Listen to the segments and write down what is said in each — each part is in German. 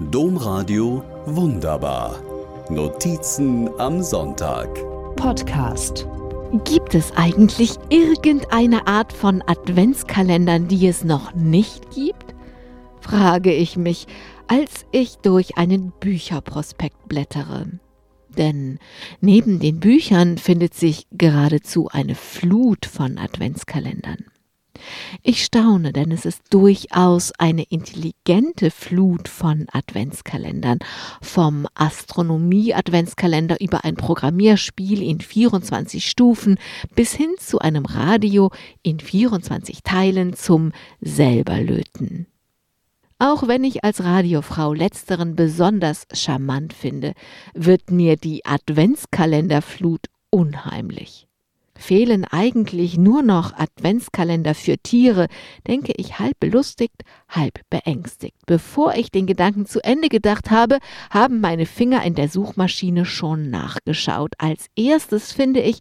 Domradio Wunderbar. Notizen am Sonntag. Podcast. Gibt es eigentlich irgendeine Art von Adventskalendern, die es noch nicht gibt? frage ich mich, als ich durch einen Bücherprospekt blättere. Denn neben den Büchern findet sich geradezu eine Flut von Adventskalendern. Ich staune, denn es ist durchaus eine intelligente Flut von Adventskalendern. Vom Astronomie-Adventskalender über ein Programmierspiel in 24 Stufen bis hin zu einem Radio in 24 Teilen zum Selberlöten. Auch wenn ich als Radiofrau letzteren besonders charmant finde, wird mir die Adventskalenderflut unheimlich. Fehlen eigentlich nur noch Adventskalender für Tiere, denke ich halb belustigt, halb beängstigt. Bevor ich den Gedanken zu Ende gedacht habe, haben meine Finger in der Suchmaschine schon nachgeschaut. Als erstes finde ich,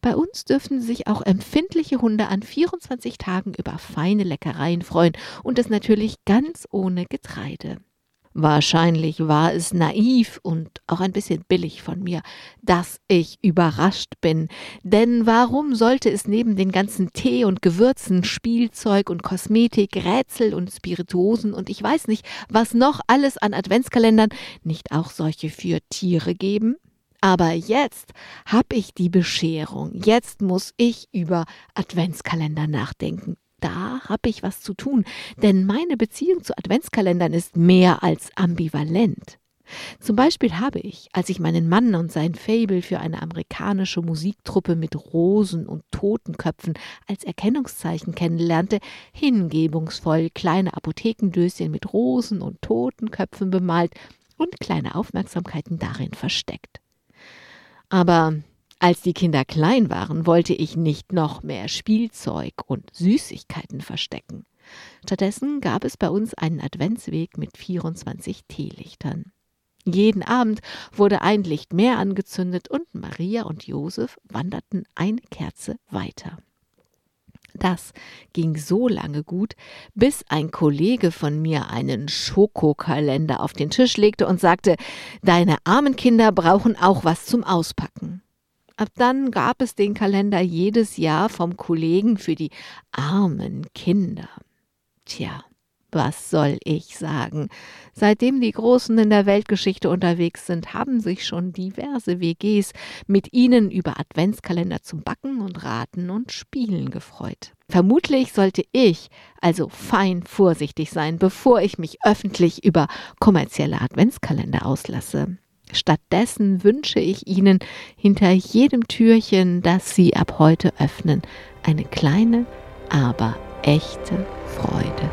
bei uns dürfen sich auch empfindliche Hunde an 24 Tagen über feine Leckereien freuen und das natürlich ganz ohne Getreide. Wahrscheinlich war es naiv und auch ein bisschen billig von mir, dass ich überrascht bin. Denn warum sollte es neben den ganzen Tee und Gewürzen, Spielzeug und Kosmetik, Rätsel und Spirituosen und ich weiß nicht, was noch alles an Adventskalendern nicht auch solche für Tiere geben? Aber jetzt habe ich die Bescherung. Jetzt muss ich über Adventskalender nachdenken da habe ich was zu tun, denn meine Beziehung zu Adventskalendern ist mehr als ambivalent. Zum Beispiel habe ich, als ich meinen Mann und sein Fabel für eine amerikanische Musiktruppe mit Rosen und Totenköpfen als Erkennungszeichen kennenlernte, hingebungsvoll kleine Apothekendöschen mit Rosen und Totenköpfen bemalt und kleine Aufmerksamkeiten darin versteckt. Aber als die Kinder klein waren, wollte ich nicht noch mehr Spielzeug und Süßigkeiten verstecken. Stattdessen gab es bei uns einen Adventsweg mit 24 Teelichtern. Jeden Abend wurde ein Licht mehr angezündet und Maria und Josef wanderten eine Kerze weiter. Das ging so lange gut, bis ein Kollege von mir einen Schokokalender auf den Tisch legte und sagte, Deine armen Kinder brauchen auch was zum Auspacken. Ab dann gab es den Kalender jedes Jahr vom Kollegen für die armen Kinder. Tja, was soll ich sagen? Seitdem die Großen in der Weltgeschichte unterwegs sind, haben sich schon diverse WGs mit ihnen über Adventskalender zum Backen und Raten und Spielen gefreut. Vermutlich sollte ich also fein vorsichtig sein, bevor ich mich öffentlich über kommerzielle Adventskalender auslasse. Stattdessen wünsche ich Ihnen hinter jedem Türchen, das Sie ab heute öffnen, eine kleine, aber echte Freude.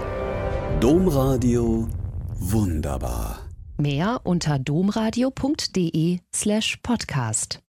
Domradio wunderbar. Mehr unter domradio.de slash podcast.